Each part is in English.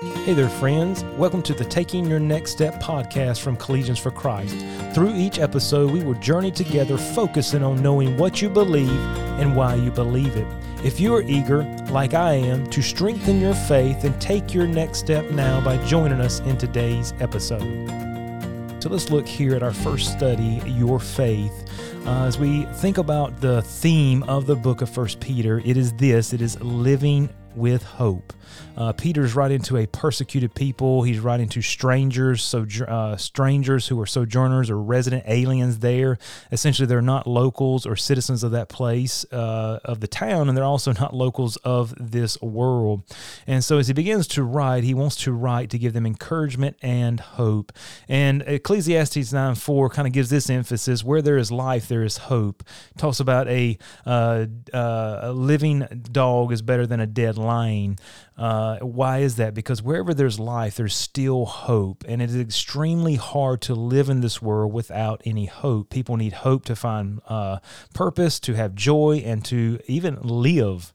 Hey there, friends. Welcome to the Taking Your Next Step podcast from Collegians for Christ. Through each episode, we will journey together focusing on knowing what you believe and why you believe it. If you are eager, like I am, to strengthen your faith and take your next step now by joining us in today's episode. So let's look here at our first study, Your Faith. Uh, as we think about the theme of the book of First Peter, it is this it is living with hope. Uh, Peter's writing to a persecuted people. He's writing to strangers, so uh, strangers who are sojourners or resident aliens there. Essentially, they're not locals or citizens of that place uh, of the town, and they're also not locals of this world. And so, as he begins to write, he wants to write to give them encouragement and hope. And Ecclesiastes 9 4 kind of gives this emphasis: where there is life, there is hope. Talks about a, uh, uh, a living dog is better than a dead. Uh, why is that? Because wherever there's life, there's still hope. And it is extremely hard to live in this world without any hope. People need hope to find uh, purpose, to have joy, and to even live.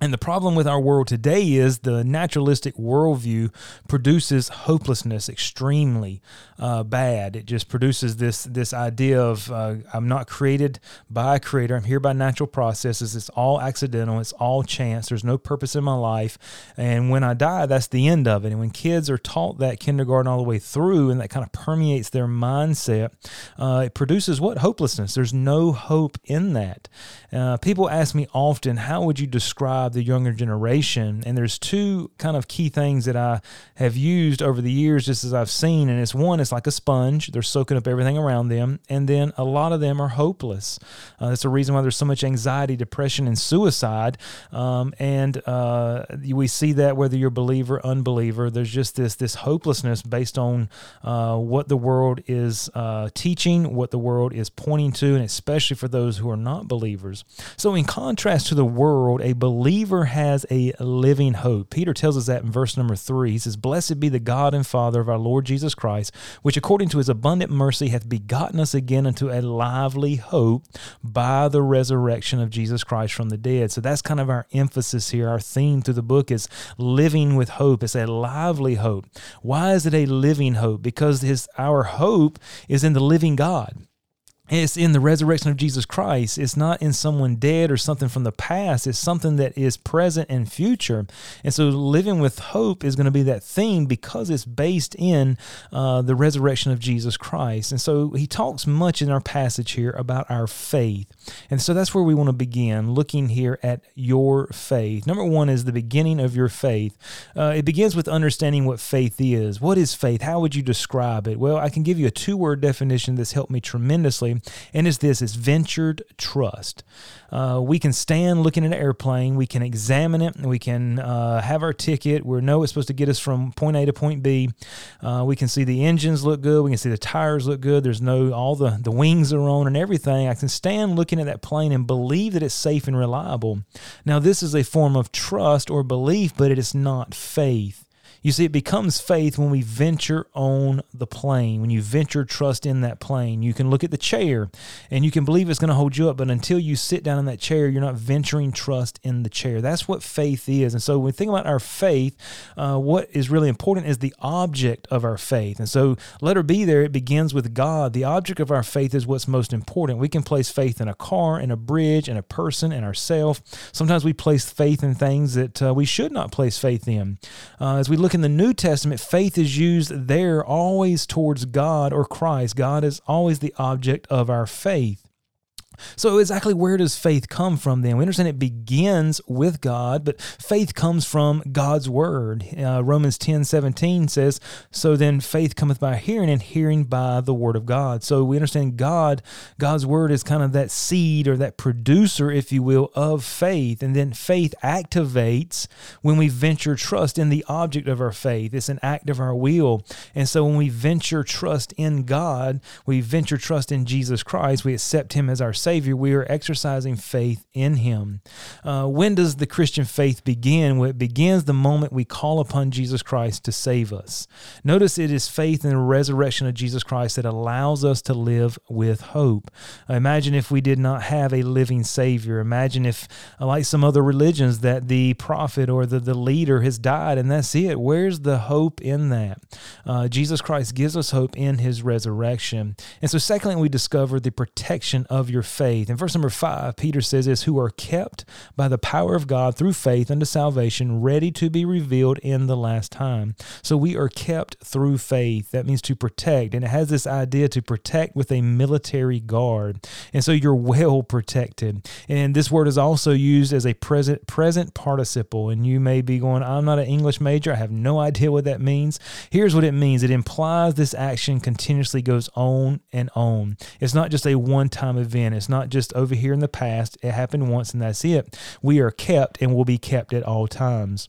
And the problem with our world today is the naturalistic worldview produces hopelessness extremely uh, bad. It just produces this this idea of uh, I'm not created by a creator. I'm here by natural processes. It's all accidental. It's all chance. There's no purpose in my life. And when I die, that's the end of it. And when kids are taught that kindergarten all the way through, and that kind of permeates their mindset, uh, it produces what hopelessness. There's no hope in that. Uh, people ask me often, how would you describe the younger generation. And there's two kind of key things that I have used over the years, just as I've seen. And it's one, it's like a sponge, they're soaking up everything around them. And then a lot of them are hopeless. Uh, that's the reason why there's so much anxiety, depression, and suicide. Um, and uh, we see that whether you're believer, unbeliever, there's just this, this hopelessness based on uh, what the world is uh, teaching, what the world is pointing to, and especially for those who are not believers. So, in contrast to the world, a believer believer has a living hope. Peter tells us that in verse number three. He says, Blessed be the God and Father of our Lord Jesus Christ, which according to his abundant mercy hath begotten us again unto a lively hope by the resurrection of Jesus Christ from the dead. So that's kind of our emphasis here. Our theme through the book is living with hope. It's a lively hope. Why is it a living hope? Because his our hope is in the living God. It's in the resurrection of Jesus Christ. It's not in someone dead or something from the past. It's something that is present and future. And so, living with hope is going to be that theme because it's based in uh, the resurrection of Jesus Christ. And so, he talks much in our passage here about our faith. And so, that's where we want to begin looking here at your faith. Number one is the beginning of your faith. Uh, it begins with understanding what faith is. What is faith? How would you describe it? Well, I can give you a two word definition that's helped me tremendously and it's this it's ventured trust. Uh, we can stand looking at an airplane, we can examine it, we can uh, have our ticket. We know it's supposed to get us from point A to point B. Uh, we can see the engines look good, we can see the tires look good. There's no all the the wings are on and everything. I can stand looking at that plane and believe that it's safe and reliable. Now this is a form of trust or belief, but it is not faith. You see, it becomes faith when we venture on the plane, when you venture trust in that plane. You can look at the chair and you can believe it's going to hold you up, but until you sit down in that chair, you're not venturing trust in the chair. That's what faith is. And so when we think about our faith, uh, what is really important is the object of our faith. And so, letter B there, it begins with God. The object of our faith is what's most important. We can place faith in a car, in a bridge, in a person, in ourselves. Sometimes we place faith in things that uh, we should not place faith in. Uh, as we look look in the New Testament, faith is used there always towards God or Christ. God is always the object of our faith. So, exactly where does faith come from then? We understand it begins with God, but faith comes from God's word. Uh, Romans 10 17 says, So then faith cometh by hearing, and hearing by the word of God. So, we understand God, God's word is kind of that seed or that producer, if you will, of faith. And then faith activates when we venture trust in the object of our faith. It's an act of our will. And so, when we venture trust in God, we venture trust in Jesus Christ, we accept Him as our Savior Savior, we are exercising faith in Him. Uh, when does the Christian faith begin? Well, it begins the moment we call upon Jesus Christ to save us. Notice it is faith in the resurrection of Jesus Christ that allows us to live with hope. Imagine if we did not have a living Savior. Imagine if, like some other religions, that the prophet or the, the leader has died and that's it. Where's the hope in that? Uh, Jesus Christ gives us hope in His resurrection. And so, secondly, we discover the protection of your. In verse number five, Peter says this who are kept by the power of God through faith unto salvation, ready to be revealed in the last time. So we are kept through faith. That means to protect. And it has this idea to protect with a military guard. And so you're well protected. And this word is also used as a present present participle. And you may be going, I'm not an English major. I have no idea what that means. Here's what it means it implies this action continuously goes on and on. It's not just a one time event, not just over here in the past. It happened once and that's it. We are kept and will be kept at all times.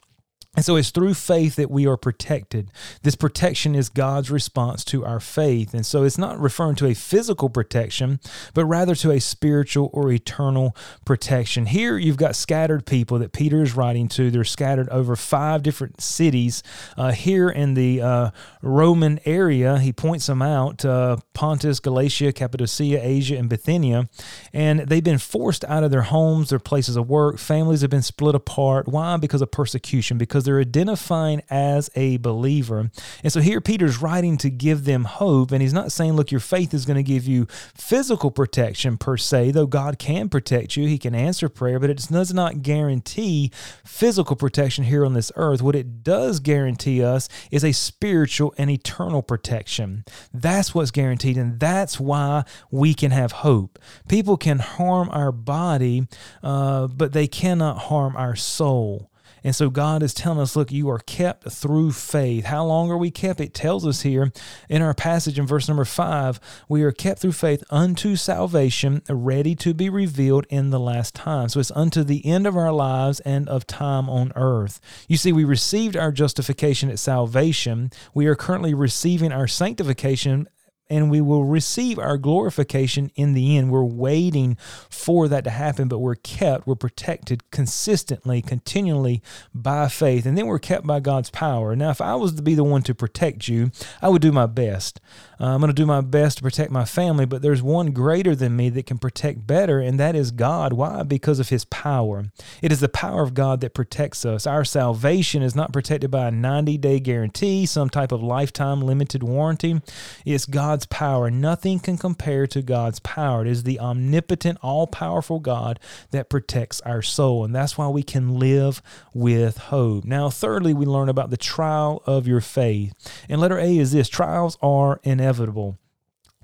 And so it's through faith that we are protected. This protection is God's response to our faith. And so it's not referring to a physical protection, but rather to a spiritual or eternal protection. Here you've got scattered people that Peter is writing to. They're scattered over five different cities. Uh, here in the uh, Roman area, he points them out uh, Pontus, Galatia, Cappadocia, Asia, and Bithynia. And they've been forced out of their homes, their places of work. Families have been split apart. Why? Because of persecution, because because they're identifying as a believer. And so here Peter's writing to give them hope, and he's not saying, look, your faith is going to give you physical protection per se, though God can protect you, He can answer prayer, but it does not guarantee physical protection here on this earth. What it does guarantee us is a spiritual and eternal protection. That's what's guaranteed, and that's why we can have hope. People can harm our body, uh, but they cannot harm our soul. And so God is telling us, look, you are kept through faith. How long are we kept? It tells us here in our passage in verse number five, we are kept through faith unto salvation, ready to be revealed in the last time. So it's unto the end of our lives and of time on earth. You see, we received our justification at salvation. We are currently receiving our sanctification and we will receive our glorification in the end. We're waiting for that to happen, but we're kept, we're protected consistently, continually by faith, and then we're kept by God's power. Now, if I was to be the one to protect you, I would do my best. Uh, I'm going to do my best to protect my family, but there's one greater than me that can protect better, and that is God. Why? Because of his power. It is the power of God that protects us. Our salvation is not protected by a 90 day guarantee, some type of lifetime limited warranty. It's God's power. Nothing can compare to God's power. It is the omnipotent, all powerful God that protects our soul, and that's why we can live with hope. Now, thirdly, we learn about the trial of your faith. And letter A is this trials are inevitable inevitable.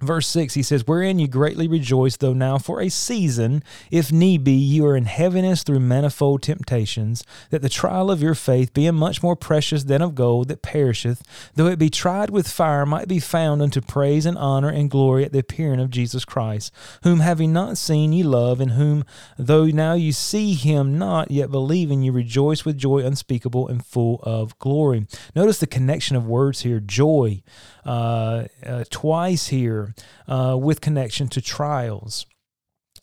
Verse 6, he says, Wherein you greatly rejoice, though now for a season, if need be, you are in heaviness through manifold temptations, that the trial of your faith, being much more precious than of gold that perisheth, though it be tried with fire, might be found unto praise and honor and glory at the appearing of Jesus Christ, whom having not seen ye love, and whom, though now you see him not, yet believing, you rejoice with joy unspeakable and full of glory. Notice the connection of words here joy uh, uh, twice here uh, with connection to trials.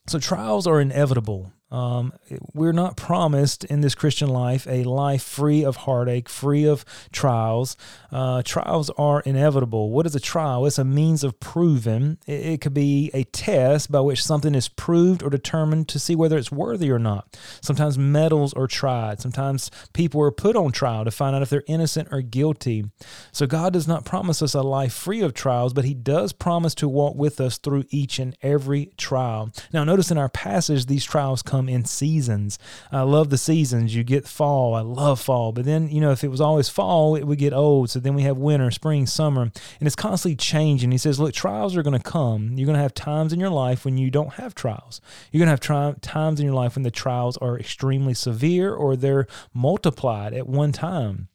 So, trials are inevitable. Um, we're not promised in this Christian life a life free of heartache, free of trials. Uh, trials are inevitable. What is a trial? It's a means of proving. It, it, could be a test by which something is proved or determined to see whether it's worthy or not. Sometimes metals are tried. Sometimes people are put on trial to find out if they're innocent or guilty. So God does not promise us a life free of trials, but He does promise to walk with us through each and every trial. Now, notice in our passage, these trials come come in seasons. I love the seasons. You get fall. I love fall. But then, you know, if it was always fall, it would get old. So then we have winter, spring, summer, and it's constantly changing. He says, look, trials are going to come. You're going to have times in your life when you don't have trials. You're going to have tri- times in your life when the trials are extremely severe or they're multiplied at one time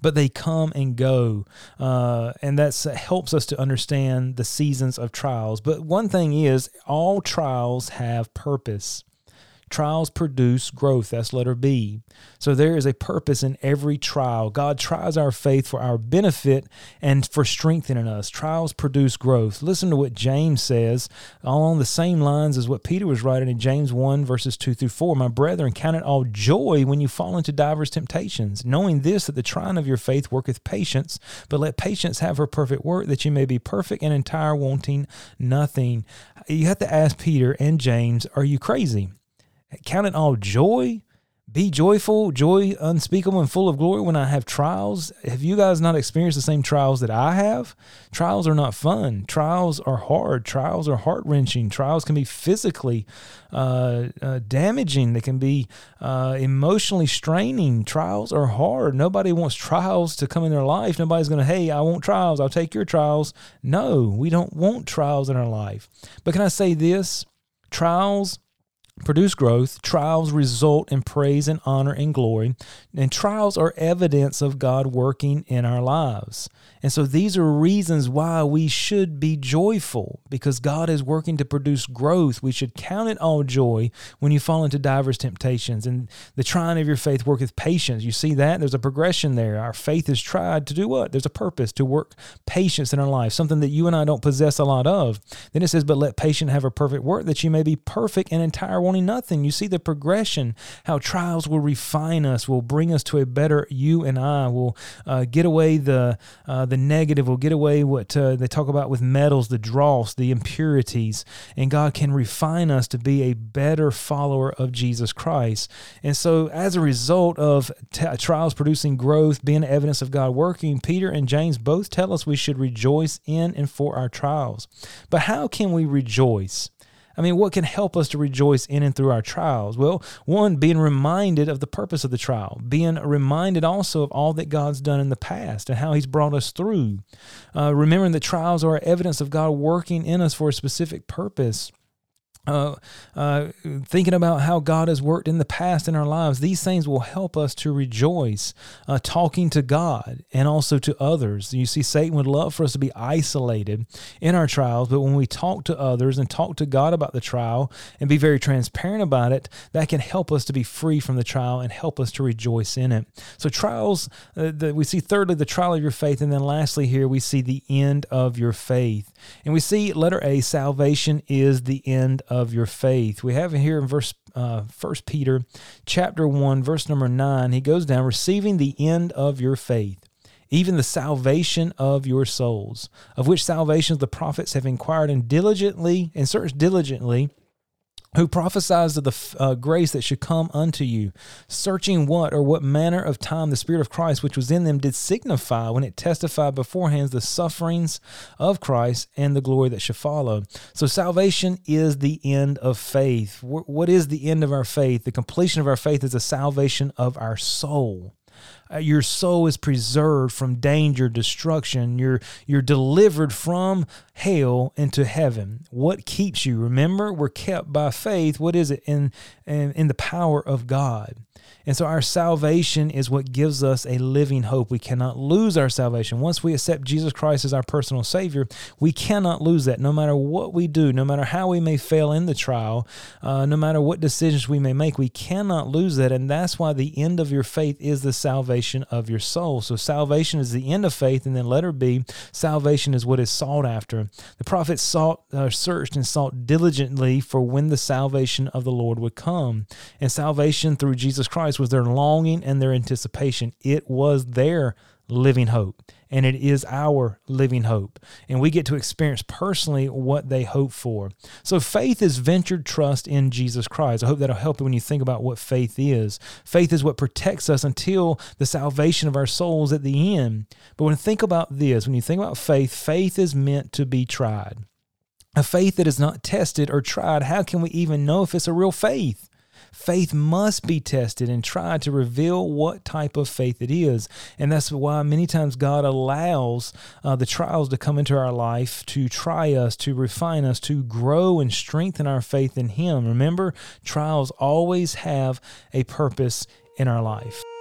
but they come and go uh, and that helps us to understand the seasons of trials but one thing is all trials have purpose Trials produce growth. That's letter B. So there is a purpose in every trial. God tries our faith for our benefit and for strengthening us. Trials produce growth. Listen to what James says along the same lines as what Peter was writing in James 1, verses 2 through 4. My brethren, count it all joy when you fall into divers temptations, knowing this, that the trying of your faith worketh patience, but let patience have her perfect work, that you may be perfect and entire, wanting nothing. You have to ask Peter and James, are you crazy? Count it all joy. Be joyful, joy unspeakable and full of glory when I have trials. Have you guys not experienced the same trials that I have? Trials are not fun. Trials are hard. Trials are heart wrenching. Trials can be physically uh, uh, damaging. They can be uh, emotionally straining. Trials are hard. Nobody wants trials to come in their life. Nobody's going to, hey, I want trials. I'll take your trials. No, we don't want trials in our life. But can I say this? Trials produce growth. Trials result in praise and honor and glory. And trials are evidence of God working in our lives. And so these are reasons why we should be joyful because God is working to produce growth. We should count it all joy when you fall into diverse temptations. And the trying of your faith worketh patience. You see that? There's a progression there. Our faith is tried to do what? There's a purpose to work patience in our life, something that you and I don't possess a lot of. Then it says, But let patience have a perfect work that you may be perfect and entire, wanting nothing. You see the progression, how trials will refine us, will bring us to a better you and I, will uh, get away the, uh, the negative, will get away what uh, they talk about with metals, the dross, the impurities, and God can refine us to be a better follower of Jesus Christ. And so, as a result of t- trials producing growth, being evidence of God working, Peter and James both tell us we should rejoice in and for our trials. But how can we rejoice? I mean, what can help us to rejoice in and through our trials? Well, one, being reminded of the purpose of the trial, being reminded also of all that God's done in the past and how He's brought us through. Uh, remembering that trials are evidence of God working in us for a specific purpose uh, uh, thinking about how God has worked in the past in our lives, these things will help us to rejoice, uh, talking to God and also to others. You see, Satan would love for us to be isolated in our trials, but when we talk to others and talk to God about the trial and be very transparent about it, that can help us to be free from the trial and help us to rejoice in it. So, trials, uh, the, we see thirdly the trial of your faith, and then lastly, here we see the end of your faith. And we see letter A, salvation is the end of your faith. We have here in verse uh, 1 Peter chapter 1, verse number 9. He goes down, receiving the end of your faith even the salvation of your souls, of which salvations the prophets have inquired and diligently and searched diligently who prophesies of the uh, grace that should come unto you, searching what or what manner of time the Spirit of Christ which was in them did signify when it testified beforehand the sufferings of Christ and the glory that should follow. So, salvation is the end of faith. What is the end of our faith? The completion of our faith is the salvation of our soul. Uh, your soul is preserved from danger, destruction. You're you're delivered from hell into heaven. What keeps you? Remember, we're kept by faith. What is it in in, in the power of God? And so our salvation is what gives us a living hope. We cannot lose our salvation. Once we accept Jesus Christ as our personal Savior, we cannot lose that no matter what we do, no matter how we may fail in the trial, uh, no matter what decisions we may make, we cannot lose that. And that's why the end of your faith is the salvation of your soul. So salvation is the end of faith. And then letter B, salvation is what is sought after. The prophets sought, uh, searched, and sought diligently for when the salvation of the Lord would come. And salvation through Jesus Christ Christ was their longing and their anticipation. It was their living hope, and it is our living hope. And we get to experience personally what they hope for. So faith is ventured trust in Jesus Christ. I hope that'll help you when you think about what faith is. Faith is what protects us until the salvation of our souls at the end. But when you think about this, when you think about faith, faith is meant to be tried. A faith that is not tested or tried, how can we even know if it's a real faith? Faith must be tested and tried to reveal what type of faith it is. And that's why many times God allows uh, the trials to come into our life to try us, to refine us, to grow and strengthen our faith in Him. Remember, trials always have a purpose in our life.